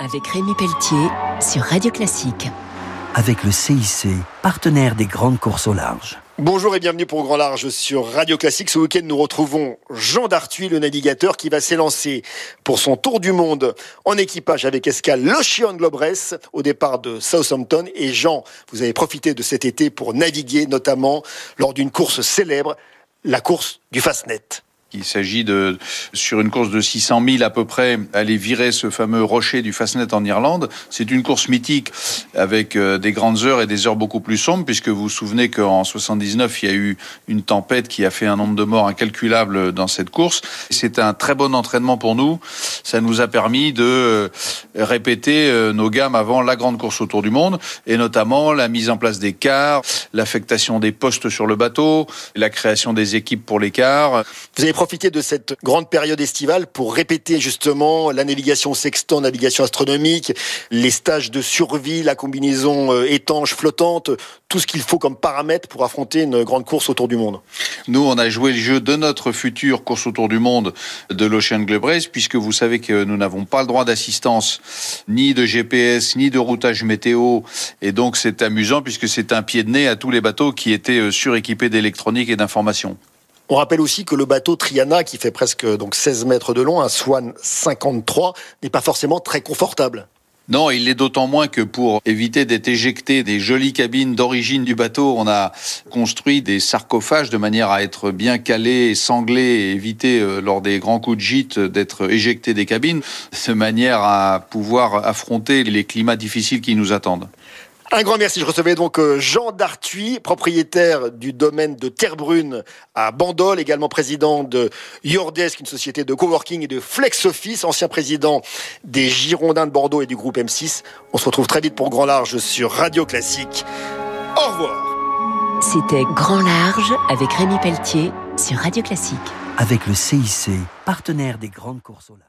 avec Rémi Pelletier sur Radio Classique. Avec le CIC, partenaire des grandes courses au large. Bonjour et bienvenue pour Grand Large sur Radio Classique. Ce week-end, nous retrouvons Jean Dartuy, le navigateur, qui va s'élancer pour son tour du monde en équipage avec escale l'Ocean Globres au départ de Southampton. Et Jean, vous avez profité de cet été pour naviguer, notamment lors d'une course célèbre, la course du Fastnet. Il s'agit de, sur une course de 600 000 à peu près, aller virer ce fameux rocher du Fastnet en Irlande. C'est une course mythique avec euh, des grandes heures et des heures beaucoup plus sombres, puisque vous vous souvenez qu'en 79, il y a eu une tempête qui a fait un nombre de morts incalculable dans cette course. C'est un très bon entraînement pour nous. Ça nous a permis de euh, répéter euh, nos gammes avant la grande course autour du monde, et notamment la mise en place des cars, l'affectation des postes sur le bateau, la création des équipes pour les avez profiter de cette grande période estivale pour répéter justement la navigation sextant, navigation astronomique, les stages de survie, la combinaison euh, étanche, flottante, tout ce qu'il faut comme paramètres pour affronter une grande course autour du monde. Nous, on a joué le jeu de notre future course autour du monde de l'Ocean Globe puisque vous savez que nous n'avons pas le droit d'assistance, ni de GPS, ni de routage météo. Et donc, c'est amusant puisque c'est un pied de nez à tous les bateaux qui étaient euh, suréquipés d'électronique et d'information. On rappelle aussi que le bateau Triana, qui fait presque donc 16 mètres de long, un Swan 53, n'est pas forcément très confortable. Non, il l'est d'autant moins que pour éviter d'être éjecté des jolies cabines d'origine du bateau, on a construit des sarcophages de manière à être bien calé, sanglé et éviter euh, lors des grands coups de gîte d'être éjecté des cabines, de manière à pouvoir affronter les climats difficiles qui nous attendent. Un grand merci. Je recevais donc euh, Jean Dartuy, propriétaire du domaine de Terre-Brune à Bandol, également président de Yordesk, une société de coworking et de flex office, ancien président des Girondins de Bordeaux et du groupe M6. On se retrouve très vite pour Grand Large sur Radio Classique. Au revoir. C'était Grand Large avec Rémi Pelletier sur Radio Classique. Avec le CIC, partenaire des grandes courses au large.